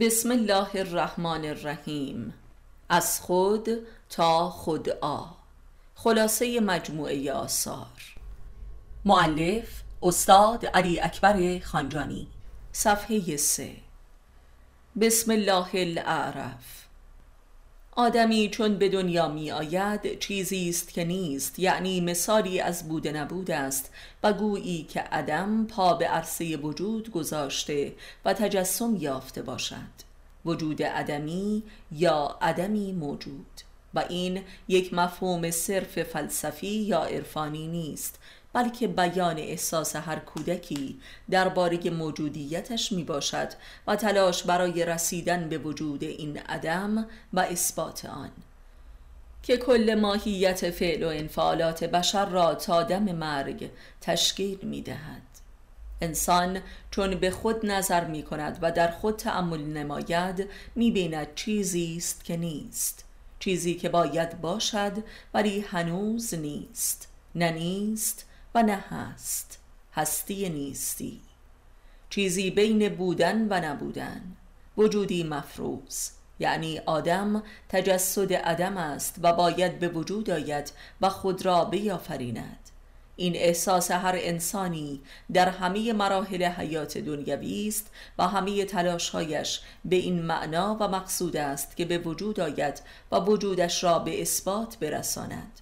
بسم الله الرحمن الرحیم. از خود تا خدعا خلاصه مجموعه آثار. معلف استاد علی اکبر خانجانی. صفحه سه. بسم الله الاعرف آدمی چون به دنیا می آید چیزی است که نیست یعنی مثالی از بود نبود است. و گویی که عدم پا به عرصه وجود گذاشته و تجسم یافته باشد. وجود عدمی یا عدمی موجود. و این یک مفهوم صرف فلسفی یا عرفانی نیست. بلکه بیان احساس هر کودکی درباره موجودیتش می باشد و تلاش برای رسیدن به وجود این عدم و اثبات آن. که کل ماهیت فعل و انفعالات بشر را تا دم مرگ تشکیل می دهد انسان چون به خود نظر می کند و در خود تأمل نماید می بیند چیزی است که نیست. چیزی که باید باشد ولی هنوز نیست. نه نیست و نه هست. هستی نیستی. چیزی بین بودن و نبودن. وجودی مفروض. یعنی آدم تجسد عدم است و باید به وجود آید و خود را بیافریند. این احساس هر انسانی در همه مراحل حیات دنیوی است و همه تلاشهایش به این معنا و مقصود است که به وجود آید و وجودش را به اثبات برساند.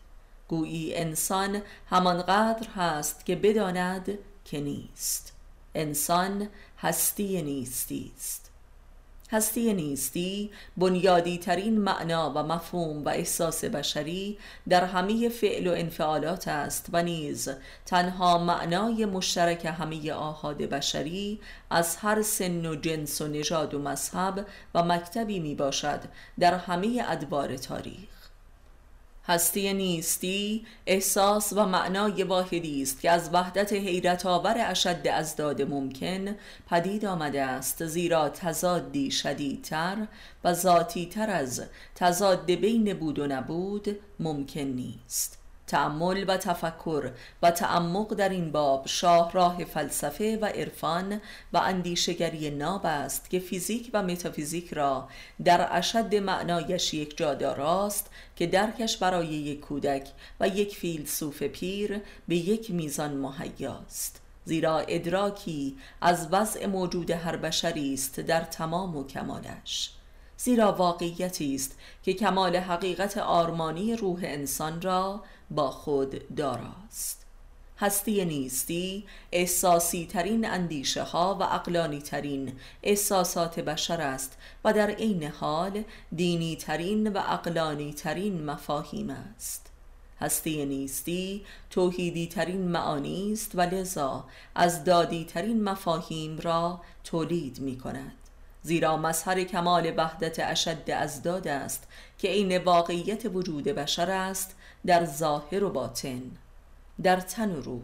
گویی انسان همانقدر هست که بداند که نیست. انسان هستی نیستی است. هستی نیستی بنیادی ترین معنا و مفهوم و احساس بشری در همه فعل و انفعالات است و نیز تنها معنای مشترک همه آهاد بشری از هر سن و جنس و نژاد و مذهب و مکتبی می باشد در همه ادوار تاریخ. هستی نیستی احساس و معنای واحدی است که از وحدت حیرت آور اشد از داد ممکن پدید آمده است زیرا تضادی شدیدتر و ذاتی تر از تضاد بین بود و نبود ممکن نیست. تعمل و تفکر و تعمق در این باب شاهراه فلسفه و عرفان و اندیشگری ناب است که فیزیک و متافیزیک را در اشد معنایش یک جا داراست که درکش برای یک کودک و یک فیلسوف پیر به یک میزان مهیاست. زیرا ادراکی از وضع موجود هر بشری است در تمام و کمالش. زیرا واقعیتی است که کمال حقیقت آرمانی روح انسان را با خود داراست. هستی نیستی احساسی ترین اندیشه ها و اقلانی ترین احساسات بشر است و در عین حال دینی ترین و اقلانی ترین مفاهیم است. هستی نیستی توحیدی ترین معانی است و لذا از دادی ترین مفاهیم را تولید می کند زیرا مظهر کمال وحدت اشد از داد است که عین واقعیت وجود بشر است در ظاهر و باطن در تن و روح.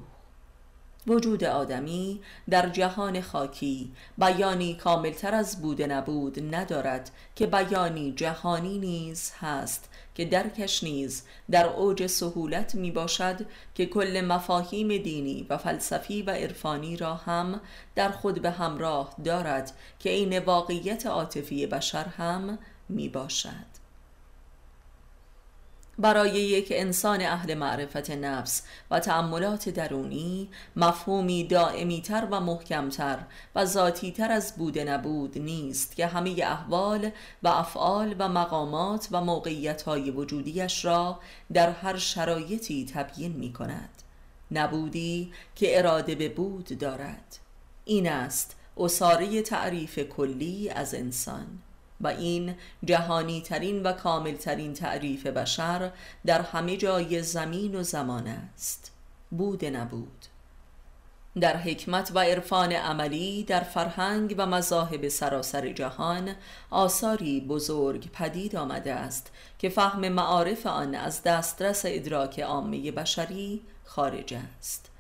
وجود آدمی در جهان خاکی بیانی کاملتر از بود نبود ندارد که بیانی جهانی نیز هست که درکش نیز در اوج سهولت می باشد که کل مفاهیم دینی و فلسفی و عرفانی را هم در خود به همراه دارد که عین واقعیت عاطفی بشر هم می باشد برای یک انسان اهل معرفت نفس و تأملات درونی مفهومی دائمی تر و محکمتر و ذاتی تر از بود نبود نیست که همه احوال و افعال و مقامات و موقعیت های وجودیش را در هر شرایطی تبیین می کند نبودی که اراده به بود دارد. این است اصاره تعریف کلی از انسان. و این جهانی ترین و کامل ترین تعریف بشر در همه جای زمین و زمان است. بود نبود. در حکمت و عرفان عملی در فرهنگ و مذاهب سراسر جهان آثاری بزرگ پدید آمده است که فهم معارف آن از دسترس ادراک عامه بشری خارج است.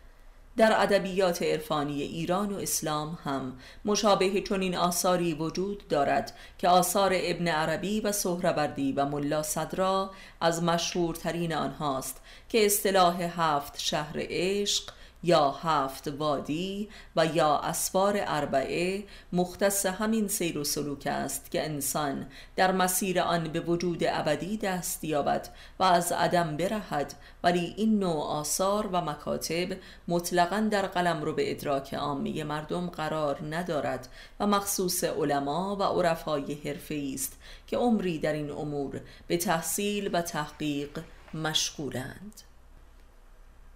در ادبیات عرفانی ایران و اسلام هم مشابه چنین آثاری وجود دارد که آثار ابن عربی و سهروردی و ملا صدرا از مشهورترین آنهاست که اصطلاح هفت شهر عشق یا هفت وادی و یا اسفار اربعه مختص همین سیر و سلوک است که انسان در مسیر آن به وجود ابدی دست یابد و از عدم برهد ولی این نوع آثار و مکاتب مطلقا در قلم رو به ادراک عامه مردم قرار ندارد و مخصوص علما و عرفای حرفه است که عمری در این امور به تحصیل و تحقیق مشغولند.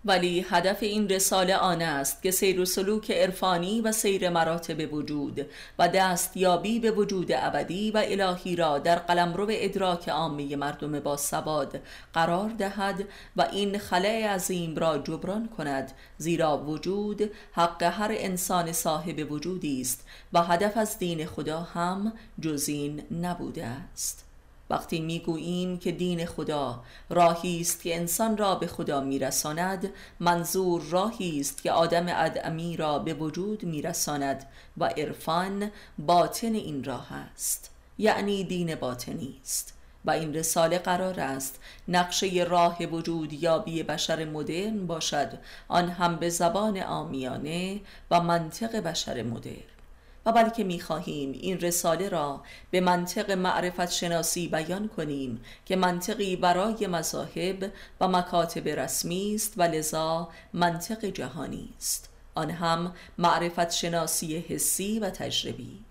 ولی هدف این رساله آن است که سیر و سلوک عرفانی و سیر مراتب وجود و دستیابی به وجود ابدی و الهی را در قلمرو ادراک عامه مردم با سواد قرار دهد و این خلع عظیم را جبران کند زیرا وجود حق هر انسان صاحب وجودی است و هدف از دین خدا هم جزین نبوده است. وقتی می‌گوییم که دین خدا راهی است که انسان را به خدا میرساند منظور راهی است که آدم ادمی را به وجود میرساند و عرفان باطن این راه است. یعنی دین باطنی است. و این رساله قرار است نقشه راه وجود یابی بشر مدرن باشد. آن هم به زبان آمیانه و منطق بشر مدرن. و بلکه می‌خواهیم این رساله را به منطق معرفت شناسی بیان کنیم که منطقی برای مذاهب و مکاتب رسمی است و لذا منطق جهانی است. آن هم معرفت شناسی حسی و تجربی.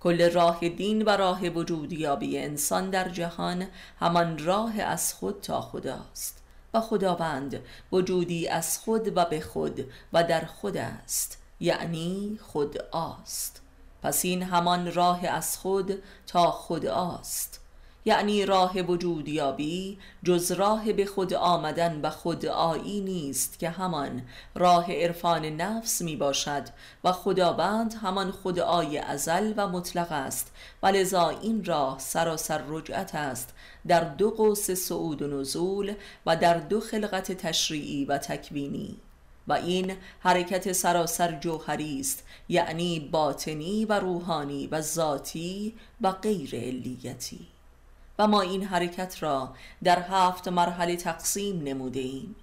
کل راه دین و راه وجودیابی انسان در جهان همان راه از خود تا خداست و خداوند وجودی از خود و به خود و در خود است. یعنی خود آست. پس این همان راه از خود تا خود آست. یعنی راه وجودیابی جز راه به خود آمدن و خود آیی نیست که همان راه عرفان نفس می باشد و خداوند همان خدای ازل و مطلق است. و لذا این راه سراسر رجعت است در دو قوس صعود و نزول و در دو خلقت تشریعی و تکوینی. و این حرکت سراسر جوهری است یعنی باطنی و روحانی و ذاتی و غیر علیتی. و ما این حرکت را در هفت مرحله تقسیم نموده ایم.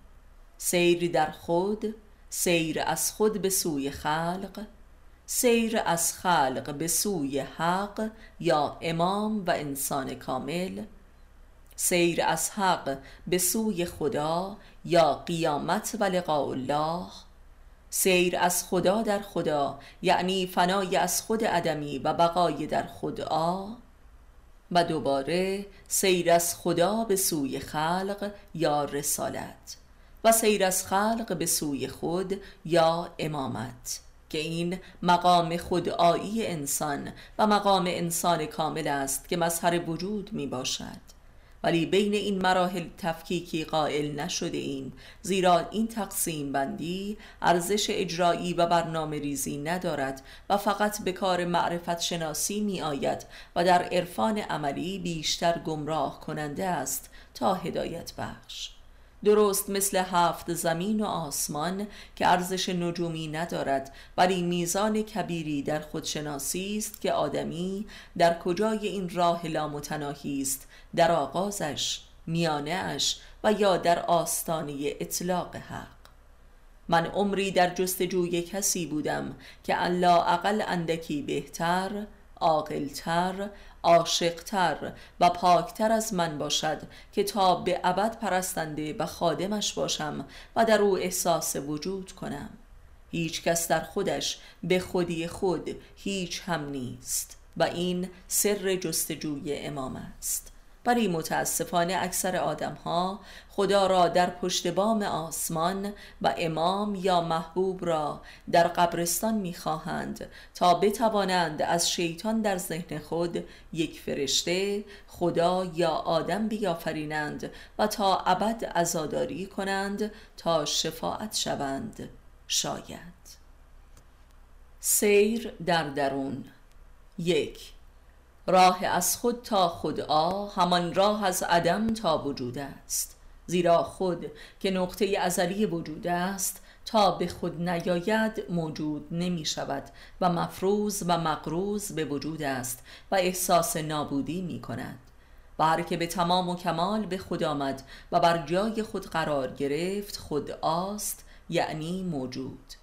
سیر در خود سیر از خود به سوی خلق سیر از خلق به سوی حق یا امام و انسان کامل سیر از حق به سوی خدا یا قیامت و لقاء الله. سیر از خدا در خدا یعنی فنای از خود عدمی و بقای در خدا و دوباره سیر از خدا به سوی خلق یا رسالت و سیر از خلق به سوی خود یا امامت که این مقام خودآیی انسان و مقام انسان کامل است که مظهر وجود می باشد ولی بین این مراحل تفکیکی قائل نشده ایم. زیرا این تقسیم بندی ارزش اجرایی و برنامه ریزی ندارد و فقط به کار معرفت شناسی می آید و در عرفان عملی بیشتر گمراه کننده است تا هدایت بخش. درست مثل هفت زمین و آسمان که ارزش نجومی ندارد ولی میزان کبیری در خودشناسی است که آدمی در کجای این راه لامتناهی است در آغازش میانه اش و یا در آستانه اطلاق حق. من عمری در جستجوی کسی بودم که الله اقل اندکی بهتر عاقلتر عاشقتر و پاکتر از من باشد که تا به ابد پرستنده و خادمش باشم و در او احساس وجود کنم. هیچ کس در خودش به خودی خود هیچ هم نیست و این سر جستجوی امام است. ولی متاسفانه اکثر آدم ها خدا را در پشت بام آسمان و امام یا محبوب را در قبرستان می‌خواهند تا بتوانند از شیطان در ذهن خود یک فرشته خدا یا آدم بیافرینند و تا ابد عزاداری کنند تا شفاعت شوند. شاید. سیر در درون. یک راه از خود تا خدا همان راه از عدم تا وجود است. زیرا خود که نقطه ازلی وجود است تا به خود نیاید موجود نمی شود و مفروض و مقروض به وجود است و احساس نابودی می کند. و هر که به تمام و کمال به خود آمد و بر جای خود قرار گرفت خود آست یعنی موجود.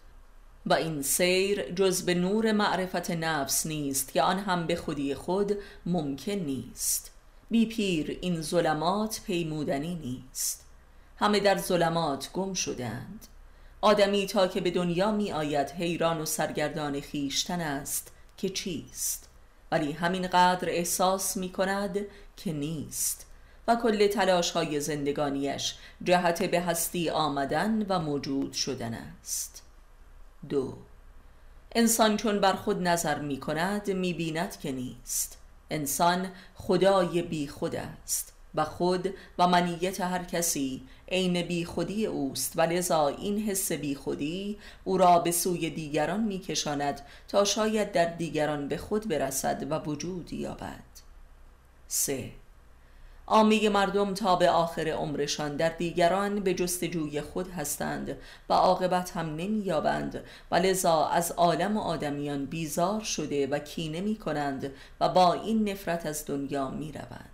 و این سیر جز به نور معرفت نفس نیست که آن هم به خودی خود ممکن نیست. بی پیر این ظلمات پیمودنی نیست. همه در ظلمات گم شدند. آدمی تا که به دنیا می آید حیران و سرگردان خیشتن است که چیست؟ ولی همین قدر احساس می کند که نیست. و کل تلاش های زندگانیش جهت به هستی آمدن و موجود شدن است. دو. انسان چون بر خود نظر می کند می بیند که نیست. انسان خدای بی خود است و خود و منیت هر کسی عین بی خودی اوست. و لذا این حس بی خودی او را به سوی دیگران می کشاند تا شاید در دیگران به خود برسد و وجود یابد. سه. عامه مردم تا به آخر عمرشان. در دیگران به جستجوی خود هستند. و عاقبت هم نمییابند. و لذا از عالم و آدمیان بیزار شده و کینه می کنند و با این نفرت از دنیا می روند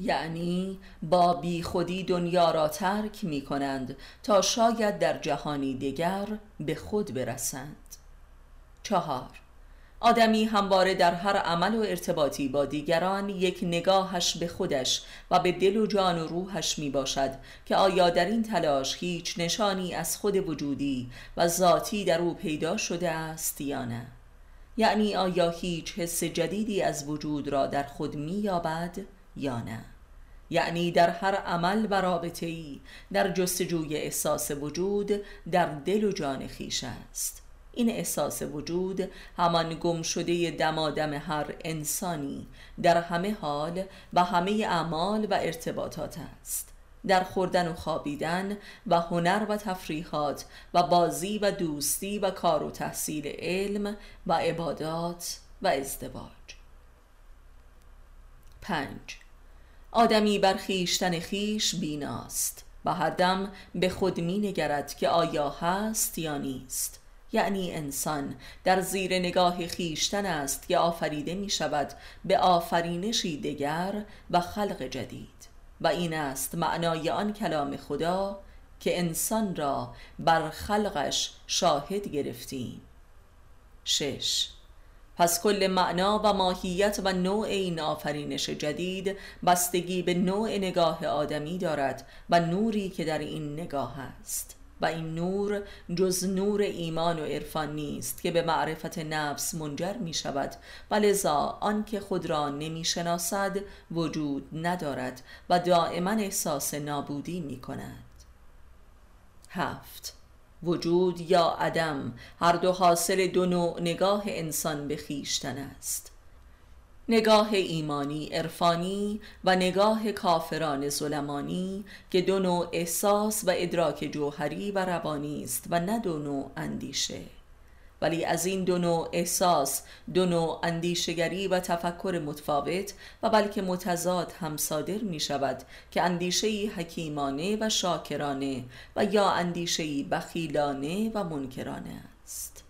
یعنی با بی خودی دنیا را ترک می کنند تا شاید در جهانی دیگر به خود برسند. چهار. آدمی همواره در هر عمل و ارتباطی با دیگران یک نگاهش به خودش و به دل و جان و روحش می باشد که آیا در این تلاش هیچ نشانی از خود وجودی و ذاتی در او پیدا شده است یا نه؟ یعنی آیا هیچ حس جدیدی از وجود را در خود می یابد یا نه؟ یعنی در هر عمل و رابطه ای در جستجوی احساس وجود در دل و جان خیش است. این احساس وجود همان گم شده دمادم هر انسانی در همه حال و همه اعمال و ارتباطات است. در خوردن و خوابیدن و هنر و تفریحات و بازی و دوستی و کار و تحصیل علم و عبادات و ازدواج. پنج. آدمی بر خیشتن خیش بیناست و هر دم به خود می نگرد که آیا هست یا نیست. یعنی انسان در زیر نگاه خیشتن است که آفریده می شود به آفرینشی دگر و خلق جدید. و این است معنای آن کلام خدا که انسان را بر خلقش شاهد گرفتیم. شش. پس کل معنا و ماهیت و نوع این آفرینش جدید بستگی به نوع نگاه آدمی دارد و نوری که در این نگاه است. و این نور جز نور ایمان و عرفان نیست که به معرفت نفس منجر می شود و لذا آنکه خود را نمی شناسد وجود ندارد و دائما احساس نابودی می کند هفت. وجود یا عدم هر دو حاصل دو نوع نگاه انسان به خیشتن است. نگاه ایمانی عرفانی و نگاه کافران ظلمانی که دو نوع احساس و ادراک جوهری و روانی است و نه دو نوع اندیشه. ولی از این دو نوع احساس دو نوع اندیشگری و تفکر متفاوت و بلکه متضاد هم صادر می شود که اندیشه حکیمانه و شاکرانه و یا اندیشه بخیلانه و منکرانه است.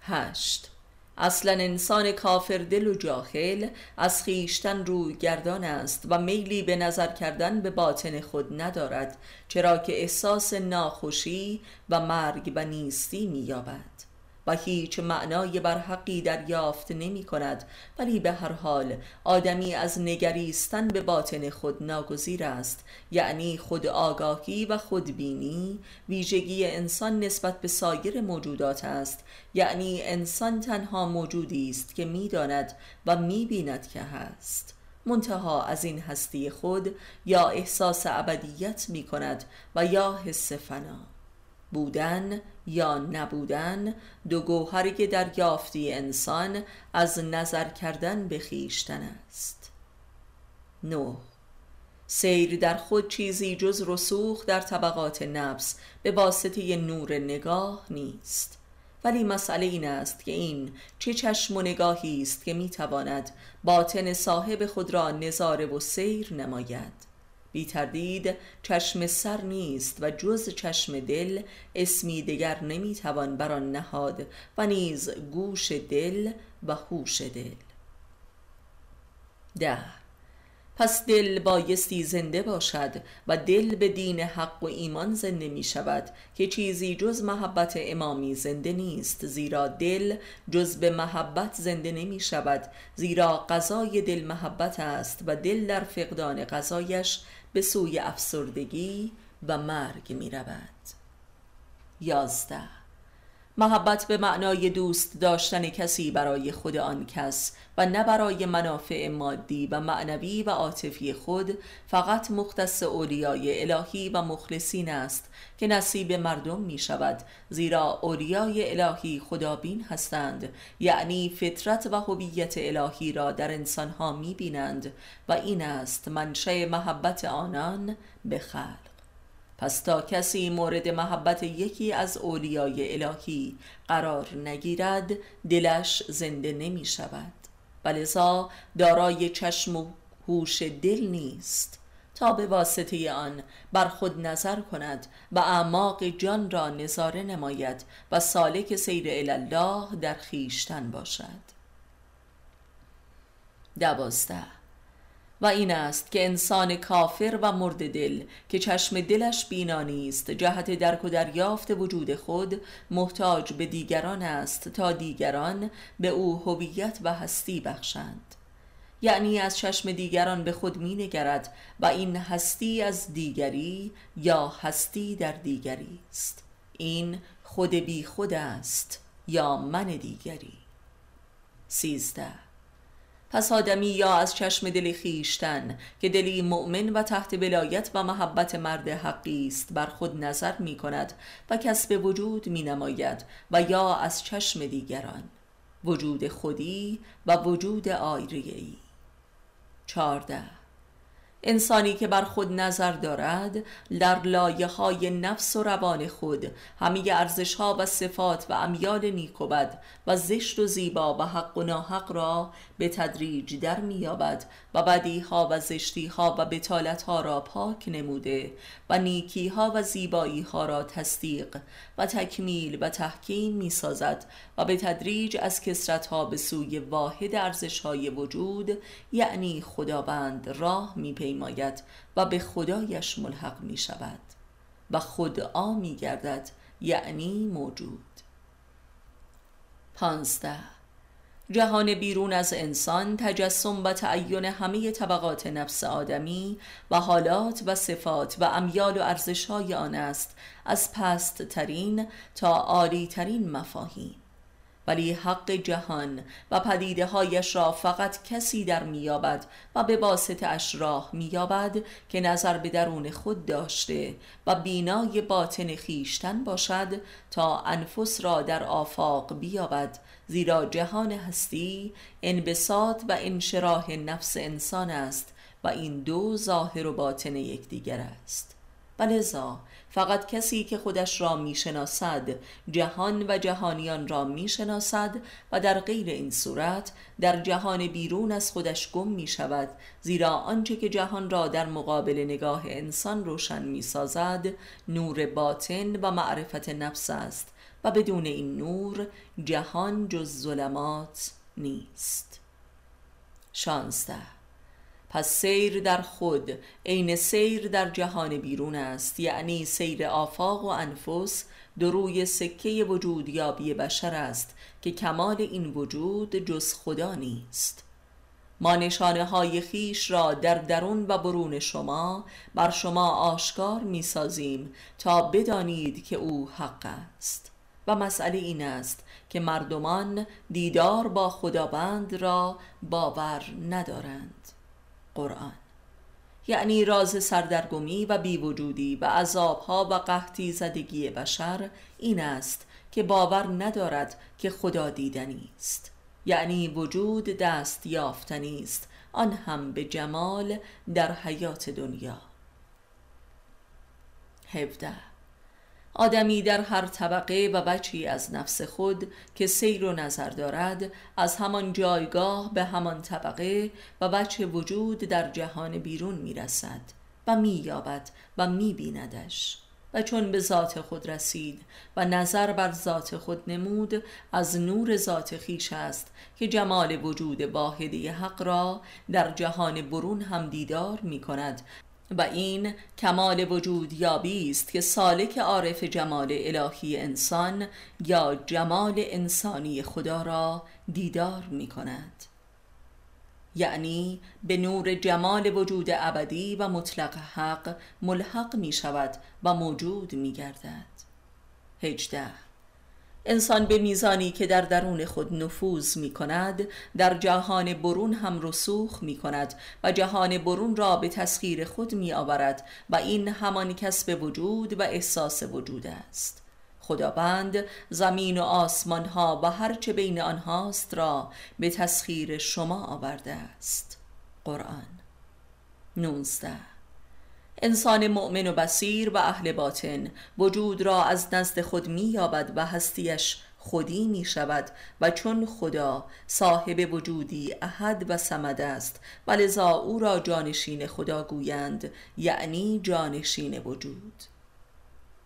هشت. اصلا انسان کافر دل و جاخل از خیشتن روی گردان است و میلی به نظر کردن به باطن خود ندارد چرا که احساس ناخوشی و مرگ و نیستی مییابد. و هیچ معنای بر حقی دریافت نمی کند ولی به هر حال آدمی از نگریستن به باطن خود ناگزیر است. یعنی خود آگاهی و خودبینی ویژگی انسان نسبت به سایر موجودات است. یعنی انسان تنها موجودی است که می‌داند و می‌بیند که هست. منتها از این هستی خود یا احساس ابدیت می کند و یا حس فنا. بودن یا نبودن دو گوهری در یافتی انسان از نظر کردن به خیشتن است. نو سیر در خود چیزی جز رسوخ در طبقات نفس به واسطه نور نگاه نیست. ولی مسئله این است که این چه چشم و نگاهی است که می‌تواند باطن صاحب خود را نظاره و سیر نماید. بی تردید چشم سر نیست و جز چشم دل اسمی دگر نمی‌توان بر آن نهاد و نیز گوش دل و هوش دل. ده. پس دل بایستی زنده باشد و دل به دین حق و ایمان زنده می شود که چیزی جز محبت امامی زنده نیست زیرا دل جز به محبت زنده نمی شود زیرا غذای دل محبت است و دل در فقدان غذایش به سوی افسردگی و مرگ می رود یازده محبت به معنای دوست داشتن کسی برای خود آن کس و نه برای منافع مادی و معنوی و عاطفی خود فقط مختص اولیای الهی و مخلصین است که نصیب مردم می شود زیرا اولیای الهی خدابین هستند یعنی فطرت و هویت الهی را در انسانها می بینند و این است منشه محبت آنان به خلق. پس تا کسی مورد محبت یکی از اولیای الهی قرار نگیرد دلش زنده نمی شود. ولذا دارای چشم و هوش دل نیست. تا به واسطه آن بر خود نظر کند و اعماق جان را نظاره نماید و سالک سیر الله در خیشتن باشد. دوازده و این است که انسان کافر و مرد دل که چشم دلش بینا نیست جهت درک و دریافت وجود خود محتاج به دیگران است تا دیگران به او هویت و هستی بخشند. یعنی از چشم دیگران به خود می نگرد و این هستی از دیگری یا هستی در دیگری است. این خود بی خود است یا من دیگری. سیزده پس آدمی یا از چشم دل خیشتن که دلی مؤمن و تحت ولایت و محبت مرد حقی است بر خود نظر می کند و کسب وجود می نماید و یا از چشم دیگران وجود خودی و وجود آیریهی چارده انسانی که بر خود نظر دارد در لایه های نفس و روان خود همه ارزش ها و صفات و امیال نیک و بد و زشت و زیبا و حق و ناحق را به تدریج در میابد و بدی ها و زشتی ها و بتالت ها را پاک نموده و نیکی ها و زیبایی ها را تصدیق و تکمیل و تحکیم می سازد و به تدریج از کسرت ها به سوی واحد ارزش های وجود یعنی خداوند راه می پیماید و به خدایش ملحق می شود و خدا می گردد یعنی موجود. پانزده. جهان بیرون از انسان تجسم و تعین همه طبقات نفس آدمی و حالات و صفات و امیال و ارزشهای آن است از پست ترین تا عالی ترین مفاهیم. ولی حق جهان و پدیده هایش را فقط کسی در میابد و به واسطه اش راه میابد که نظر به درون خود داشته و بینای باطن خیشتن باشد تا انفس را در آفاق بیابد زیرا جهان هستی انبساط و انشراح نفس انسان است و این دو ظاهر و باطن یکدیگر است. و فقط کسی که خودش را می‌شناسد جهان و جهانیان را می‌شناسد و در غیر این صورت در جهان بیرون از خودش گم می شود زیرا آنچه که جهان را در مقابل نگاه انسان روشن می سازد نور باطن و معرفت نفس است و بدون این نور جهان جز ظلمات نیست. شانزده پس سیر در خود عین سیر در جهان بیرون است یعنی سیر آفاق و انفس دروی سکه وجود یابی بشر است که کمال این وجود جز خدا نیست. ما نشانه های خیش را در درون و برون شما بر شما آشکار می سازیم تا بدانید که او حق است. و مسئله این است که مردمان دیدار با خداوند را باور ندارند. قرآن. یعنی راز سردرگمی و بیوجودی و عذابها و قحطی زدگی بشر این است که باور ندارد که خدا دیدنی است. یعنی وجود دست یافتنی است. آن هم به جمال در حیات دنیا. 17 آدمی در هر طبقه و بچی از نفس خود که سیر و نظر دارد از همان جایگاه به همان طبقه و بچه وجود در جهان بیرون می رسد و می یابد و می بیندش و چون به ذات خود رسید و نظر بر ذات خود نمود از نور ذات خیش است که جمال وجود واحده حق را در جهان برون هم دیدار می کند و این کمال وجود یابی است که سالک عارف جمال الهی انسان یا جمال انسانی خدا را دیدار می کند. یعنی به نور جمال وجود ابدی و مطلق حق ملحق می شود و موجود می گردد. هجده انسان به میزانی که در درون خود نفوذ می کند در جهان برون هم رسوخ می کند و جهان برون را به تسخیر خود می آورد و این همان کسب وجود و احساس وجود است. خداوند زمین و آسمان ها و هرچه بین آنهاست را به تسخیر شما آورده است. قرآن 19 انسان مؤمن و بسیر و اهل باطن. وجود را از نزد خود می یابد و هستیش خودی می شود و چون خدا صاحب وجودی احد و سمد است و او را جانشین خدا گویند یعنی جانشین وجود.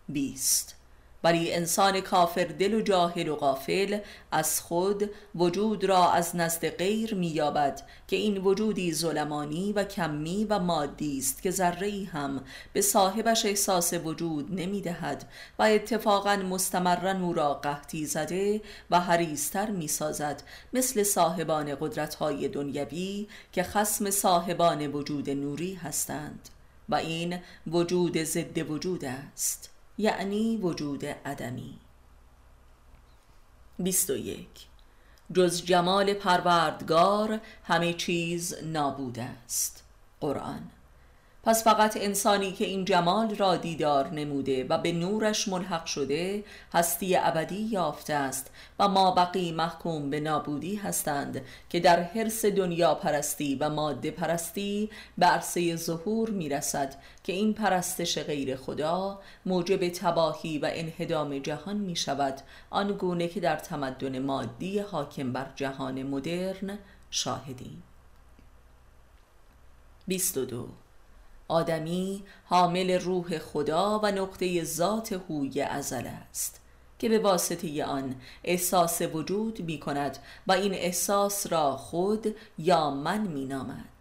بیست ولی انسان کافر دل و جاهل و غافل از خود وجود را از نزد غیر مییابد که این وجودی ظلمانی و کمی و مادی است که ذره هم به صاحبش احساس وجود نمی‌دهد و اتفاقا مستمرا او را قحطی زده و حریستر می‌سازد مثل صاحبان قدرت های دنیوی که خسم صاحبان وجود نوری هستند. و این وجود ضد وجود است. یعنی وجود عدمی. 21 جز جمال پروردگار همه چیز نابود است. قرآن. پس فقط انسانی که این جمال را دیدار نموده و به نورش ملحق شده هستی ابدی یافته است و ما بقی محکوم به نابودی هستند که در حرس دنیا پرستی و ماده پرستی به عرصه ظهور می رسد که این پرستش غیر خدا موجب تباهی و انهدام جهان می شود آنگونه که در تمدن مادی حاکم بر جهان مدرن شاهدیم. 22 آدمی حامل روح خدا و نقطه ذات هوی ازل است که به واسطه آن احساس وجود می کند و این احساس را خود یا من می نامد.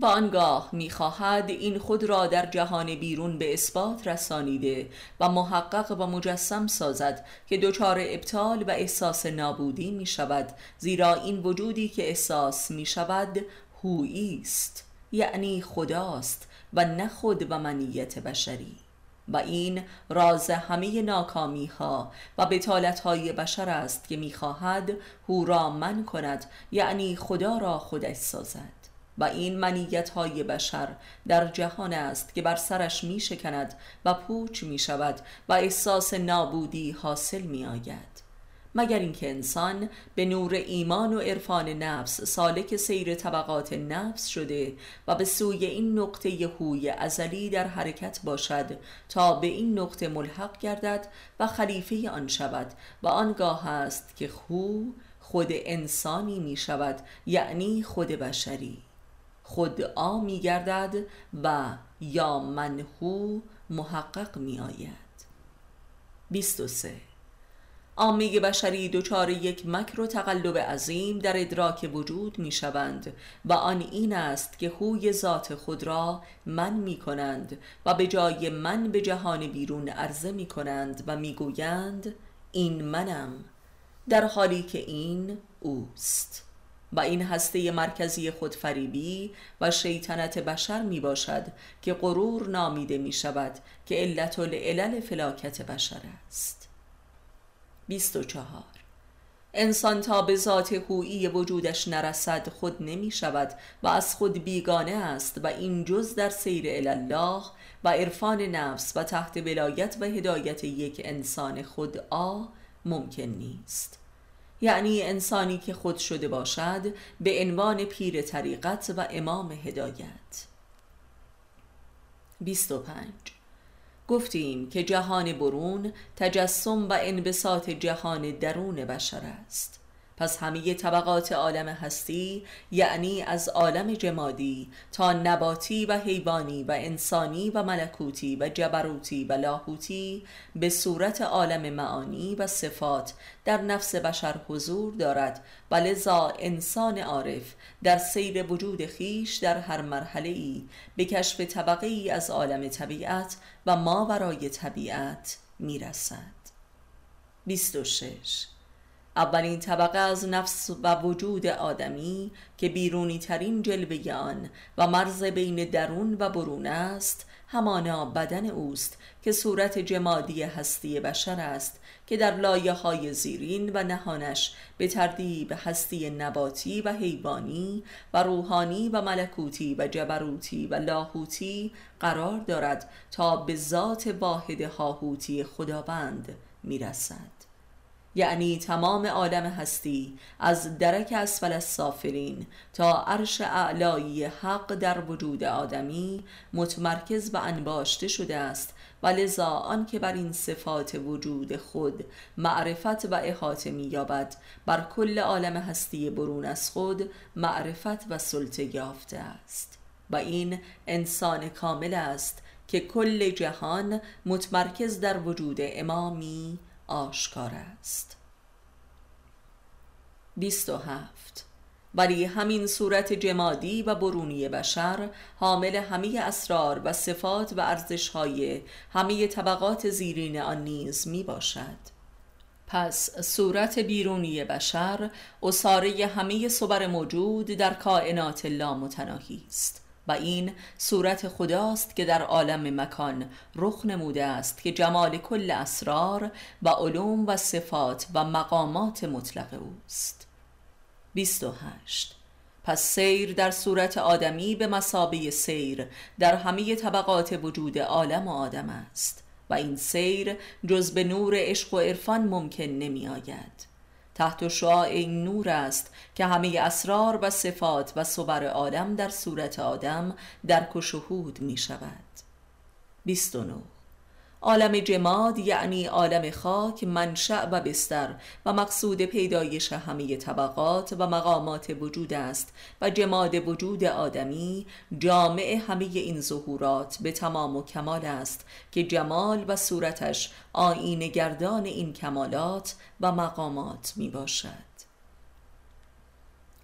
و آنگاه می‌خواهد این خود را در جهان بیرون به اثبات رسانیده و محقق و مجسم سازد که دچار ابطال و احساس نابودی می شود زیرا این وجودی که احساس می شود هویی است یعنی خداست و نه خود و منیت بشری. و این راز همه ناکامی ها و بتالت های بشر است که می‌خواهد هو را من کند یعنی خدا را خودش سازد. و این منیت های بشر در جهان است که بر سرش می شکند و پوچ می شود و احساس نابودی حاصل می آید مگر اینکه انسان به نور ایمان و عرفان نفس سالک سیر طبقات نفس شده و به سوی این نقطه هوی ازلی در حرکت باشد تا به این نقطه ملحق گردد و خلیفه آن شود و آنگاه است که هو خود انسانی می شود یعنی خود بشری. خود آ می گردد و یا منهو محقق می آید. 23 عامه بشری دچار یک مکر و تقلب عظیم در ادراک وجود می شوند و آن این است که خوی ذات خود را من می کنند و به جای من به جهان بیرون عرضه می کنند و می گویند این منم در حالی که این اوست. و این هسته مرکزی خودفریبی و شیطنت بشر می باشد که غرور نامیده می شود که علت العلل فلاکت بشر است. 24 انسان تا به ذات هویی وجودش نرسد خود نمی شود و از خود بیگانه است و این جز در سیر الله و عرفان نفس و تحت ولایت و هدایت یک انسان خود آ ممکن نیست. یعنی انسانی که خود شده باشد به عنوان پیر طریقت و امام هدایت. 25 گفتیم که جهان برون تجسم و انبساط جهان درون بشر است. پس همه طبقات عالم هستی یعنی از عالم جمادی تا نباتی و حیوانی و انسانی و ملکوتی و جبروتی و لاهوتی به صورت عالم معانی و صفات در نفس بشر حضور دارد. و لذا انسان عارف در سیر وجود خیش در هر مرحله ای به کشف طبقه ای از عالم طبیعت و ماورای طبیعت می‌رسد. 26 اولین طبقه از نفس و وجود آدمی که بیرونی ترین جلوه آن و مرز بین درون و برون است همانا بدن اوست که صورت جمادی هستی بشر است که در لایه های زیرین و نهانش به تردیب هستی نباتی و حیوانی و روحانی و ملکوتی و جبروتی و لاهوتی قرار دارد تا به ذات واحد هاهوتی خداوند می‌رسد. یعنی تمام عالم هستی از درک اسفل السافلین تا عرش اعلایی حق در وجود آدمی متمرکز و انباشته شده است. و لذا آن که بر این صفات وجود خود معرفت و احاطه مییابد بر کل عالم هستی برون از خود معرفت و سلطه یافته است. و این انسان کامل است که کل جهان متمرکز در وجود امامی آشکار است. 27 ولی همین صورت جمادی و برونی بشر حامل همه اسرار و صفات و ارزشهای همه طبقات زیرین آن نیز می باشد پس صورت بیرونی بشر اصاره همه صبر موجود در کائنات لامتناهی است. و این صورت خداست که در عالم مکان رخ نموده است که جمال کل اسرار و علوم و صفات و مقامات مطلق اوست. 28 پس سیر در صورت آدمی به مسابه سیر در همه طبقات وجود عالم آدم است و این سیر جز به نور عشق و عرفان ممکن نمی آید تحت شعاع این نور است که همه اسرار و صفات و صبر عالم در صورت آدم در و می شود 29 عالم جماد یعنی عالم خاک منشأ و بستر و مقصود پیدایش همه طبقات و مقامات وجود است و جماد وجود آدمی جامع همه این ظهورات به تمام و کمال است که جمال و صورتش آین گردان این کمالات و مقامات می باشد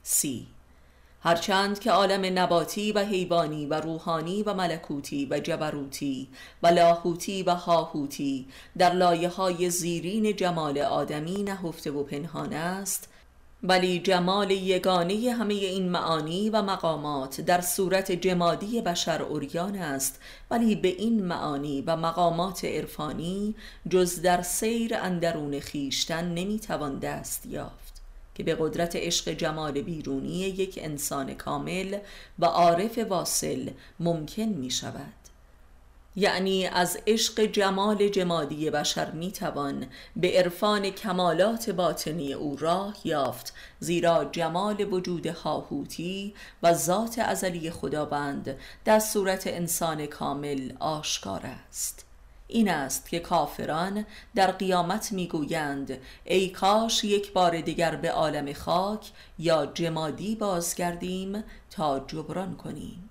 سی هرچند که عالم نباتی و حیوانی و روحانی و ملکوتی و جبروتی و لاهوتی و هاهوتی در لایه های زیرین جمال آدمی نهفته و پنهان است ولی جمال یگانه همه این معانی و مقامات در صورت جمادی بشر اوریان است ولی به این معانی و مقامات عرفانی جز در سیر اندرون خیشتن نمی‌توان دست یافت. که به قدرت عشق جمال بیرونی یک انسان کامل و عارف واصل ممکن می شود. یعنی از عشق جمال جمادی بشر می توان به عرفان کمالات باطنی او راه یافت زیرا جمال وجود هاهوتی و ذات ازلی خداوند در صورت انسان کامل آشکار است. این است که کافران در قیامت می‌گویند ای کاش یک بار دیگر به عالم خاک یا جمادی بازگردیم تا جبران کنیم.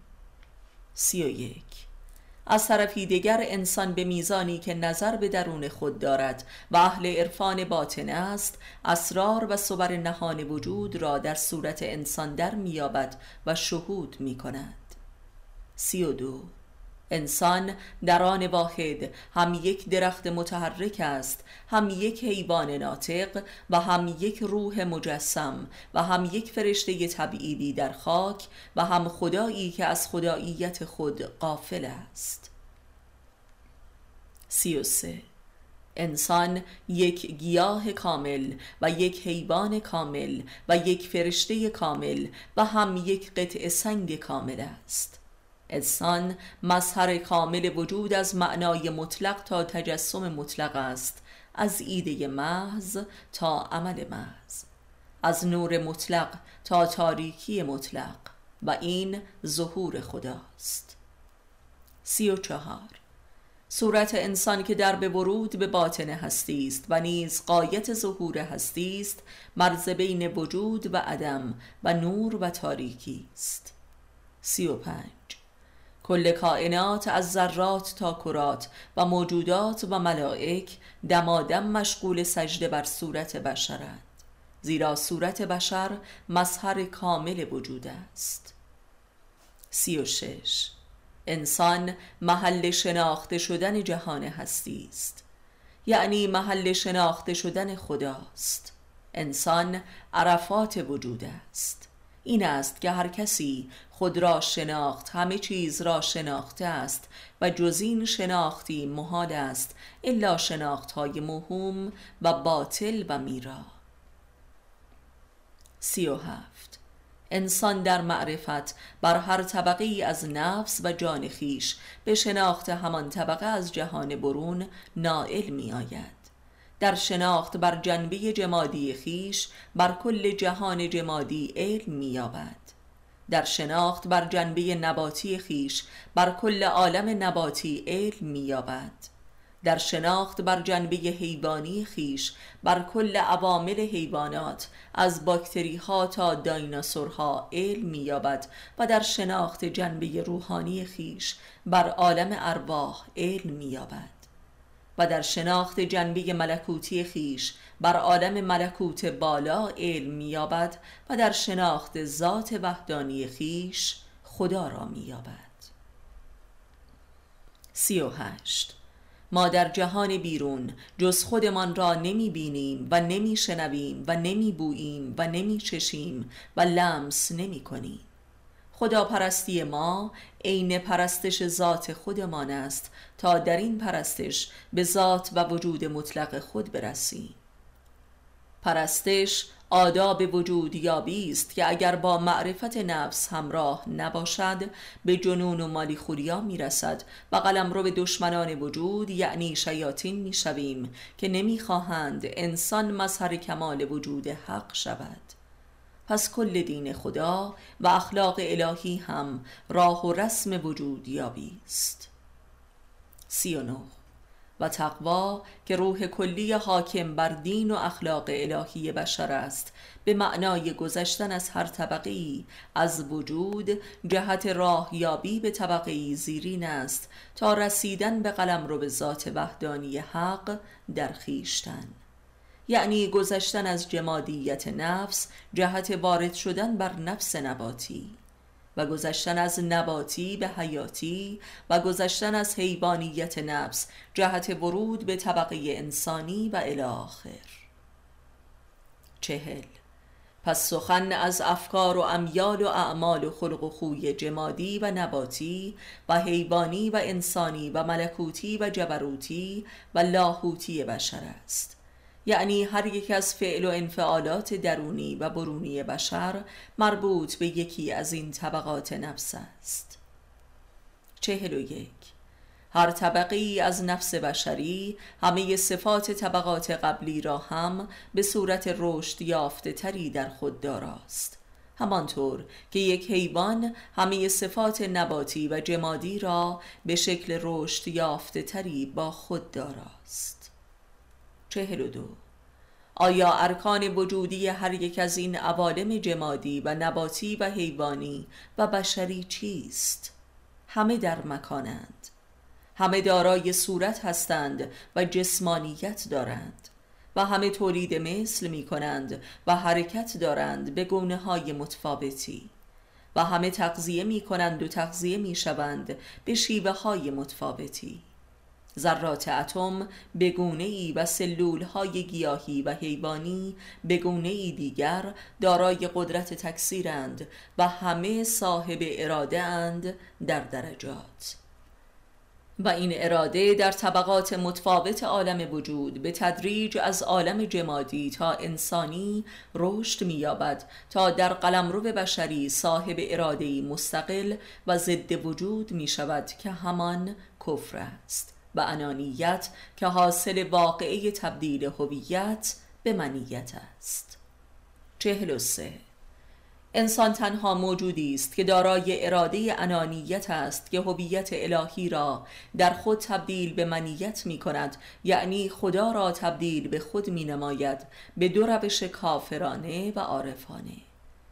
سی و یک. از طرفی دیگر انسان به میزانی که نظر به درون خود دارد و اهل عرفان باطن است اسرار و صبر نهان وجود را در صورت انسان در میابد و شهود می کند سی و دو. انسان در آن واحد هم یک درخت متحرک است هم یک حیوان ناطق و هم یک روح مجسم و هم یک فرشته طبیعی در خاک و هم خدایی که از خداییت خود قافل است. سی و سه. انسان یک گیاه کامل و یک حیوان کامل و یک فرشته کامل و هم یک قطع سنگ کامل است. انسان مظهر کامل وجود از معنای مطلق تا تجسم مطلق است از ایده محض تا عمل محض از نور مطلق تا تاریکی مطلق و این ظهور خداست. سی و چهار. صورت انسان که در به ورود به باطن هستی است و نیز قایت ظهور هستی است مرز بین وجود و عدم و نور و تاریکی است سی و پنج. کل کائنات از ذرات تا کرات و موجودات و ملائک دمادم مشغول سجده بر صورت بشرند زیرا صورت بشر مظهر کامل وجود است. سی و شش. انسان محل شناخته شدن جهان هستی است. یعنی محل شناخته شدن خداست. انسان عرفات وجود است. این است که هر کسی خود را شناخت همه چیز را شناخته است و جز این شناختی محال است الا شناخت های مهم و باطل و میرا. سی و هفت. انسان در معرفت بر هر طبقه ای از نفس و جان خیش به شناخت همان طبقه از جهان برون نائل می آید در شناخت بر جنبه جمادی خیش بر کل جهان جمادی علم می یابد در شناخت بر جنبه نباتی خیش بر کل عالم نباتی علم می یابد در شناخت بر جنبه حیوانی خیش بر کل عوامل حیوانات از باکتری ها تا دایناسورها علم مییابد و در شناخت جنبه روحانی خیش بر عالم ارواح علم مییابد. و در شناخت جنبه ملکوتی خیش بر عالم ملکوت بالا علم مییابد و در شناخت ذات وحدانی خیش خدا را مییابد. سی و هشت. ما در جهان بیرون جز خودمان را نمی بینیم و نمی شنویم و نمی بوییم و نمی چشیم و لمس نمی کنیم خدا پرستی ما عین پرستش ذات خودمان است تا در این پرستش به ذات و وجود مطلق خود برسیم پرستش آداب وجود یابی است که اگر با معرفت نفس همراه نباشد به جنون و مالی خوریا می رسد و قلم رو به دشمنان وجود یعنی شیاطین می شویم که نمی خواهند انسان مظهر کمال وجود حق شود. پس کل دین خدا و اخلاق الهی هم راه و رسم وجود یابی است. سی و تقوا که روح کلی حاکم بر دین و اخلاق الهی بشر است به معنای گذشتن از هر طبقه از وجود جهت راه یابی به طبقه زیرین است تا رسیدن به قلم رو به ذات وحدانی حق در خیشتن. یعنی گذشتن از جمادیت نفس جهت وارد شدن بر نفس نباتی. و گذشتن از نباتی به حیاتی و گذشتن از حیوانیت نفس جهت ورود به طبقه انسانی و الاخر چهل. پس سخن از افکار و امیال و اعمال و خلق و خوی جمادی و نباتی و حیوانی و انسانی و ملکوتی و جبروتی و لاهوتی بشر است. یعنی هر یک از فعل و انفعالات درونی و برونی بشر مربوط به یکی از این طبقات نفس است. چهل و یک. هر طبقه ای از نفس بشری همه صفات طبقات قبلی را هم به صورت رشد یافته تری در خود داراست. همانطور که یک حیوان همه صفات نباتی و جمادی را به شکل رشد یافته تری با خود داراست. چهل و دو. آیا ارکان وجودی هر یک از این عوالم جمادی و نباتی و حیوانی و بشری چیست؟ همه در مکانند. همه دارای صورت هستند و جسمانیت دارند و همه تولید مثل می کنند و حرکت دارند به گونه های متفاوتی و همه تغذیه می کنند و تغذیه می شوند به شیوه های متفاوتی. ذرات اتم بگونه ای و سلول های گیاهی و حیوانی بگونه ای دیگر دارای قدرت تکثیرند و همه صاحب اراده اند در درجات. و این اراده در طبقات متفاوت عالم وجود به تدریج از عالم جمادی تا انسانی رشد می‌یابد تا در قلمرو بشری صاحب اراده مستقل و ضد وجود می شود که همان کفر است. و انانیت که حاصل واقعه تبدیل هویت به منیت است. چهل و سه. انسان تنها موجودی است که دارای اراده انانیت است که هویت الهی را در خود تبدیل به منیت می کند یعنی خدا را تبدیل به خود می نماید به دو روش کافرانه و عارفانه.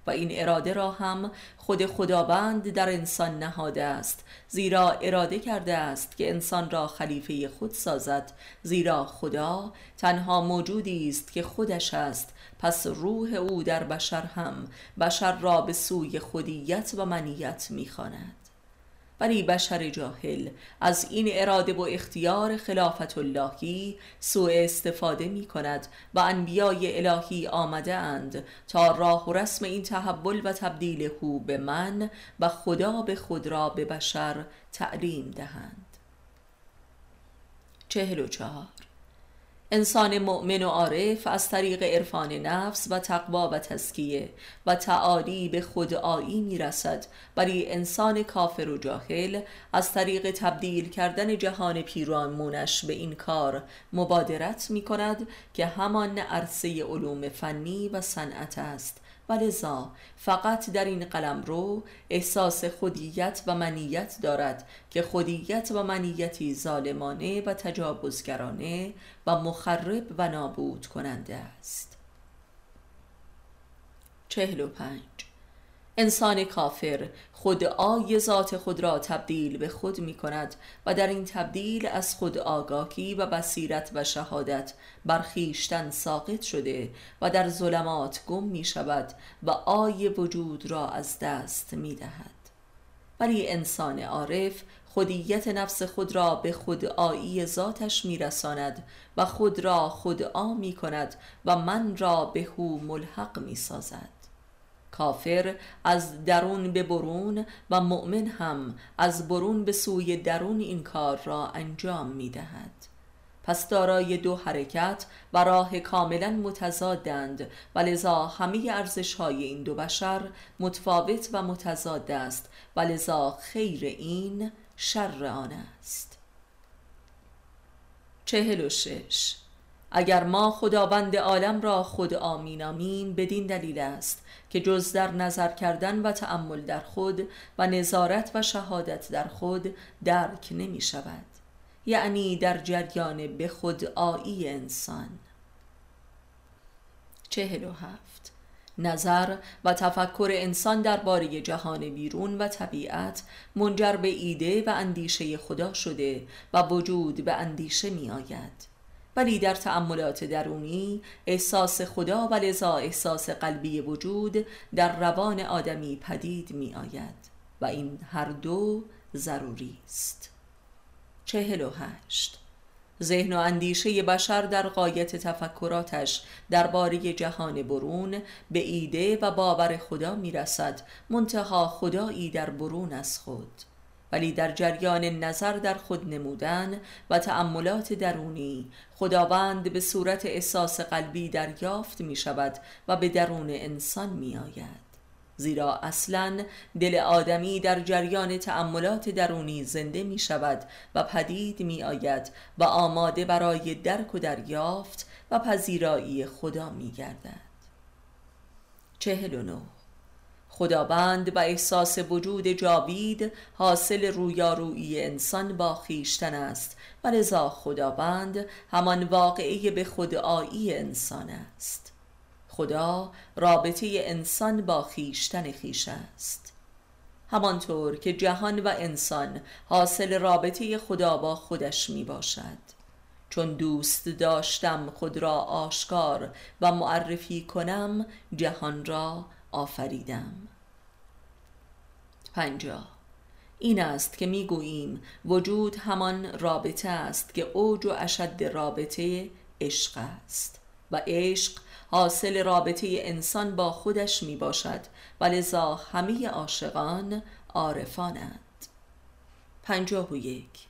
و این اراده را هم خود خداوند در انسان نهاده است. زیرا اراده کرده است که انسان را خلیفه خود سازد. زیرا خدا تنها موجودی است که خودش است. پس روح او در بشر هم. بشر را به سوی خودیت و منیت می‌خواند. ولی بشر جاهل. از این اراده و اختیار خلافت اللهی سوء استفاده می کند و انبیای الهی آمده اند تا راه و رسم این تحول و تبدیل هو به من و خدا به خود را به بشر تعلیم دهند. چهل و چهار. انسان مؤمن و عارف از طریق عرفان نفس و تقوا و تسکیه و تعالی به خودآیی می‌رسد. ولی انسان کافر و جاهل از طریق تبدیل کردن جهان پیرامونش به این کار مبادرت می کند که همان عرصه علوم فنی و صنعت است. و لذا فقط در این قلم رو احساس خودیت و منیت دارد که خودیت و منیتی ظالمانه و تجاوزگرانه و مخرب و نابود کننده است. چهل و پنج. انسان کافر خود آی ذات خود را تبدیل به خود می کند و در این تبدیل از خود آگاهی و بصیرت و شهادت برخیشتن ساقط شده و در ظلمات گم می شود و آی وجود را از دست می دهد. ولی انسان عارف خودیت نفس خود را به خود آیی ذاتش می رساند و خود را خود آ می کند و من را به هو ملحق می سازد. کافر از درون به برون و مؤمن هم از برون به سوی درون این کار را انجام می دهد پس دارای دو حرکت و راه کاملا متضادند و لذا همه ارزش های این دو بشر متفاوت و متضاد است و لذا خیر این شر آن است. چهل و شش. اگر ما خداوند عالم را خود آمینامیم بدین دلیل است که جز در نظر کردن و تأمل در خود و نظارت و شهادت در خود درک نمی شود. یعنی در جریان به خود آیی انسان. چهل و هفت. نظر و تفکر انسان درباره جهان بیرون و طبیعت منجر به ایده و اندیشه خدا شده و وجود به اندیشه می آید. ولی در تأملات درونی احساس خدا و لذا احساس قلبی وجود در روان آدمی پدید می آید و این هر دو ضروری است. چهل و هشت. ذهن و اندیشه بشر در قایت تفکراتش درباره جهان برون به ایده و باور خدا می رسد منتها خدایی در برون از خود. ولی در جریان نظر در خود نمودن و تأملات درونی خداوند به صورت احساس قلبی دریافت می شود و به درون انسان می آید زیرا اصلا دل آدمی در جریان تأملات درونی زنده می شود و پدید می آید و آماده برای درک و دریافت و پذیرایی خدا می گردد چهل و نو خداوند و احساس وجود جاوید حاصل رویارویی انسان با خیشتن است و لذا خداوند همان واقعی به خدایی انسان است. خدا رابطه انسان با خیشتن خیش است. همانطور که جهان و انسان حاصل رابطه خدا با خودش می باشد. چون دوست داشتم خود را آشکار و معرفی کنم جهان را آفریدم. پنجاه. این است که می‌گوییم وجود همان رابطه است که اوج و اشد رابطه عشق است و عشق حاصل رابطه انسان با خودش می باشد و لذا همه عاشقان عارفانند. پنجاه و یک.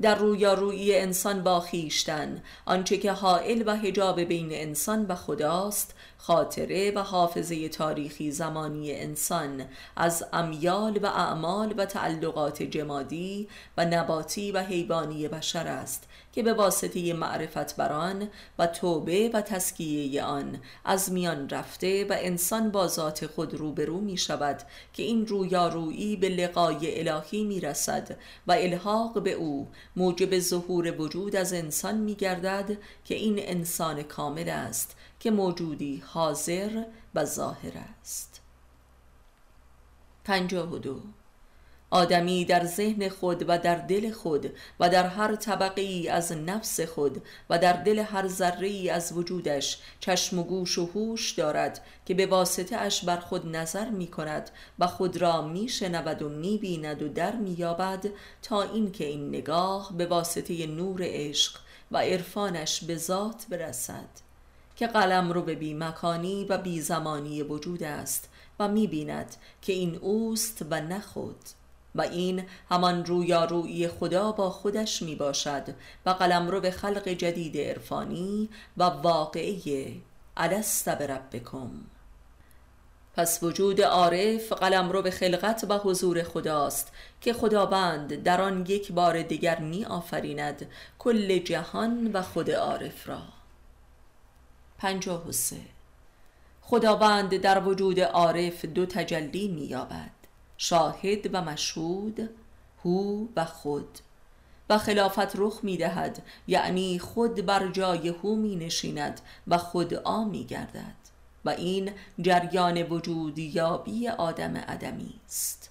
در رویارویی انسان با خیشتن آنچه که حائل و حجاب بین انسان و خداست خاطره و حافظه تاریخی زمانی انسان از امیال و اعمال و تعلقات جمادی و نباتی و حیوانی بشر است که به واسطه معرفت بران و توبه و تسکیه آن از میان رفته و انسان با ذات خود روبرو می شود که این رویارویی به لقای الهی می رسد و الحاق به او موجب ظهور وجود از انسان می گردد که این انسان کامل است. که موجودی حاضر و ظاهر است. پنجاه و دو. آدمی در ذهن خود و در دل خود و در هر طبقه ای از نفس خود و در دل هر ذره ای از وجودش چشم و گوش و هوش دارد که به واسطه اش بر خود نظر می کند و خود را می شنود و می بیند و در می یابد تا اینکه این نگاه به واسطه نور عشق و عرفانش به ذات برسد. که قلم رو به بی مکانی و بی زمانی وجود است و می بیند که این اوست و نه خود. و این همان رویارویی خدا با خودش می باشد و قلم رو به خلق جدید عرفانی و واقعی الست بربکم. پس وجود عارف قلم رو به خلقت و حضور خداست که خداوند در آن یک بار دیگر می آفریند کل جهان و خود عارف را. پنجاه و سه. خداوند در وجود عارف دو تجلی می یابد شاهد و مشهود هو و خود. و خلافت رخ می دهد یعنی خود بر جای هو می نشیند و خود آ می گردد و این جریان وجود یابی آدم ادمی است.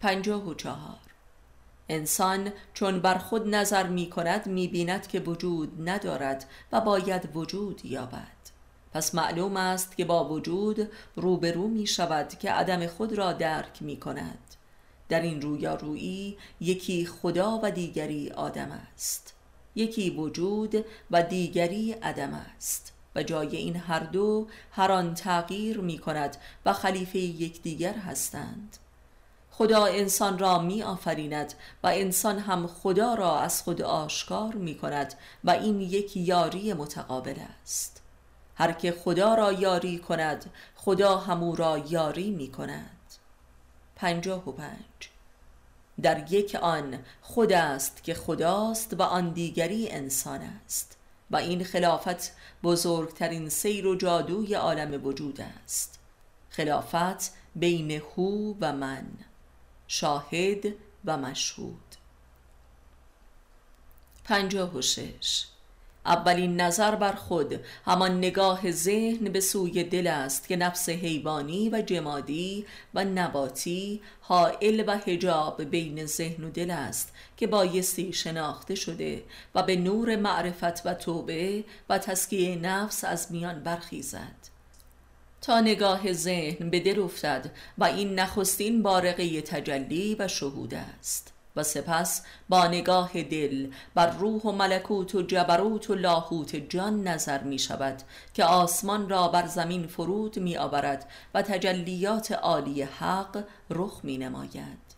پنجاه و چهار. انسان چون بر خود نظر می کند می بیند که وجود ندارد و باید وجود یابد. پس معلوم است که با وجود روبرو می شود که عدم خود را درک می کند در این رویارویی یکی خدا و دیگری آدم است. یکی وجود و دیگری عدم است. و جای این هر دو هر آن تغییر می کند و خلیفه یکدیگر هستند. خدا انسان را می آفریند و انسان هم خدا را از خود آشکار می کند و این یک یاری متقابل است. هر که خدا را یاری کند خدا همو را یاری می کند پنجاه و پنج. در یک آن خود است که خداست و آن دیگری انسان است و این خلافت بزرگترین سیر و جادوی عالم وجود است. خلافت بین هو و من. شاهد و مشهود. پنجاه و شش. اولین نظر بر خود. همان نگاه ذهن به سوی دل است که نفس حیوانی و جمادی و نباتی حائل و حجاب بین ذهن و دل است که بایستی شناخته شده و به نور معرفت و توبه و تسکیه نفس از میان برخیزد. تا نگاه ذهن به دل افتد و این نخستین بارقه تجلی و شهود است. و سپس با نگاه دل بر روح و ملکوت و جبروت و لاهوت جان نظر می شود که آسمان را بر زمین فرود می آورد و تجلیات عالی حق رخ می نماید.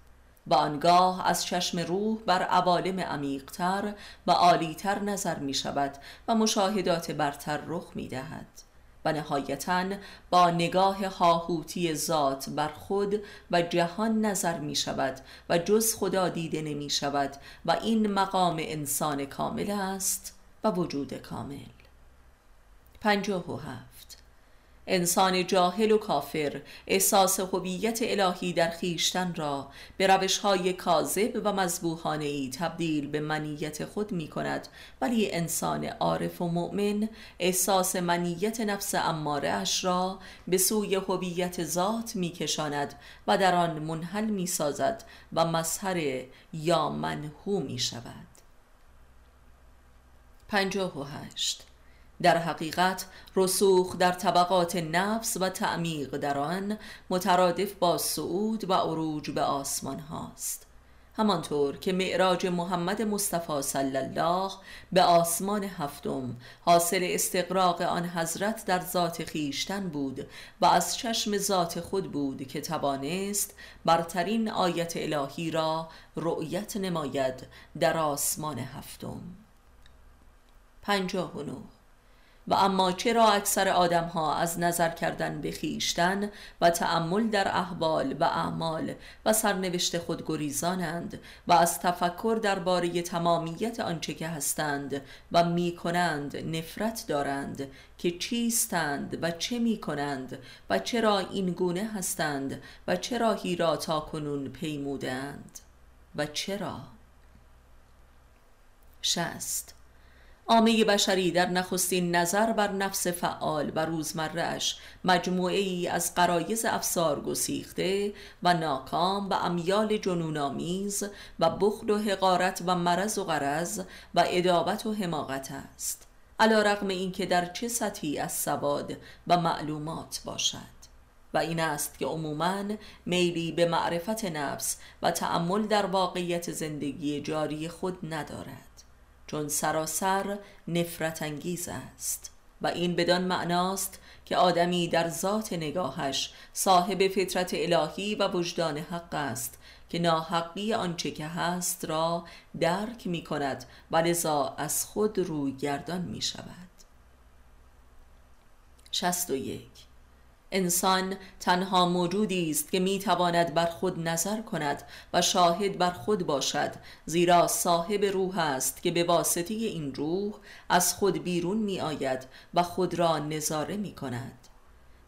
و آنگاه از چشم روح بر عوالم عمیقتر و عالیتر نظر می شود و مشاهدات برتر رخ می دهد. و نهایتا با نگاه هاهوتی ذات بر خود و جهان نظر می شود و جز خدا دیده نمی شود و این مقام انسان کامل است و وجود کامل. پنجاه و هفت. انسان جاهل و کافر احساس هویت الهی در خیشتن را به روش های کاذب و مذبوحانه ای تبدیل به منیت خود می کند ولی انسان عارف و مؤمن احساس منیت نفس اماره اش را به سوی هویت ذات می کشاند و در آن منحل می سازد و مظهر یا منهو می شود پنجاه و هشت در حقیقت رسوخ در طبقات نفس و تعمیق در آن مترادف با صعود و عروج به آسمان هاست. همانطور که معراج محمد مصطفی صلی الله به آسمان هفتم حاصل استقراق آن حضرت در ذات خیشتن بود و از چشم ذات خود بود که توانست برترین آیت الهی را رؤیت نماید در آسمان هفتم. پنجاه و و اما چرا اکثر آدم ها از نظر کردن به خیشتن و تأمل در احوال و اعمال و سرنوشت خود گریزانند و از تفکر درباره تمامیت آنچه که هستند و می کنند نفرت دارند که چیستند و چه می کنند و چرا این گونه هستند و چرا هیرا تا کنون پیمودند و چرا. شست عامه بشری در نخستین نظر بر نفس فعال و روزمرهش مجموعه ای از قرایز افسار گسیخته و ناکام و امیال جنونآمیز و بخل و حقارت و مرض و غرض و ادابت و حماقت است. علا رقم این که در چه سطحی از سواد و معلومات باشد. و این است که عموما میلی به معرفت نفس و تأمل در واقعیت زندگی جاری خود ندارد. چون سراسر نفرت انگیز است. و این بدان معناست که آدمی در ذات نگاهش صاحب فطرت الهی و وجدان حق است که ناحقی آنچه که هست را درک می کند و لذا از خود روی گردان می شود شست و یک. انسان تنها موجودی است که می تواند بر خود نظر کند و شاهد بر خود باشد زیرا صاحب روح است که به واسطه این روح از خود بیرون می آید و خود را نظاره می کند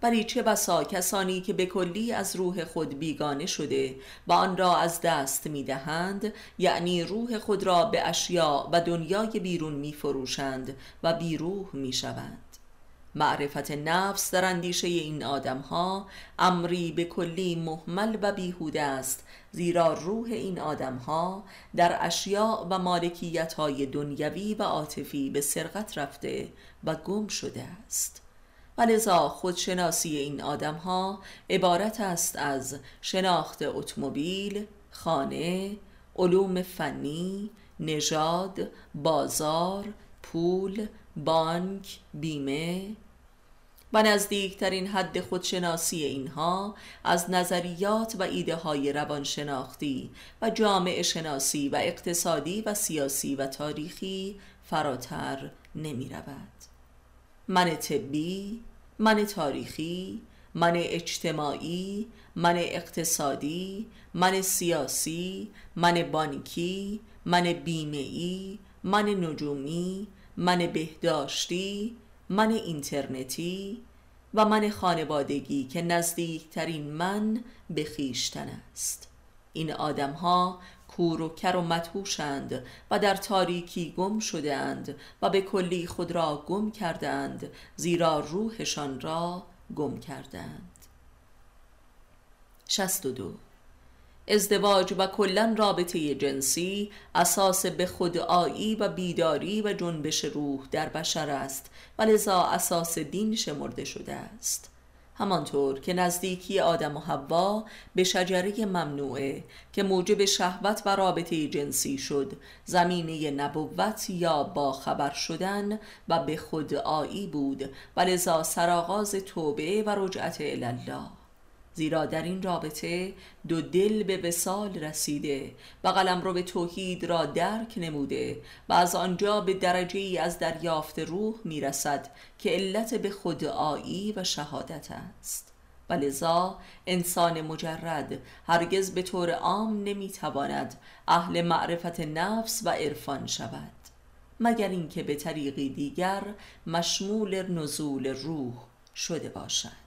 ولی چه بسا کسانی که به کلی از روح خود بیگانه شده و آن را از دست می دهند یعنی روح خود را به اشیا و دنیای بیرون می فروشند و بیروح می شوند معرفت نفس در اندیشه این آدم ها امری به کلی محمل و بیهوده است زیرا روح این آدم ها در اشیاء و مالکیت های دنیوی و عاطفی به سرقت رفته و گم شده است. و لذا خودشناسی این آدم ها عبارت است از شناخت اتومبیل، خانه، علوم فنی، نژاد، بازار، پول، بانک، بیمه، و نزدیکترین حد خودشناسی اینها از نظریات و ایده های روانشناختی و جامعه شناسی و اقتصادی و سیاسی و تاریخی فراتر نمی رود. من طبی، من تاریخی، من اجتماعی، من اقتصادی، من سیاسی، من بانکی، من بیمه‌ای، من نجومی، من بهداشتی، من اینترنتی و من خانوادگی که نزدیکترین من به خیشتن است. این آدم ها کور و کر و مدهوشند و در تاریکی گم شدهاند و به کلی خود را گم کردند زیرا روحشان را گم کردند دو ازدواج و کلا رابطه جنسی اساس به خودآیی و بیداری و جنبش روح در بشر است و لذا اساس دین شمرده شده است. همانطور که نزدیکی آدم و حوا به شجره ممنوعه که موجب شهوت و رابطه جنسی شد زمینه نبوت یا با خبر شدن و به خودآیی بود و لذا سرآغاز توبه و رجعت الله. زیرا در این رابطه دو دل به وسال رسیده و قلم رو به توحید را درک نموده و از آنجا به درجه ای از دریافت روح می‌رسد که علت به خودآیی و شهادت است. و لذا انسان مجرد هرگز به طور عام نمی‌تواند اهل معرفت نفس و عرفان شود. مگر اینکه به طریقی دیگر مشمول نزول روح شده باشد.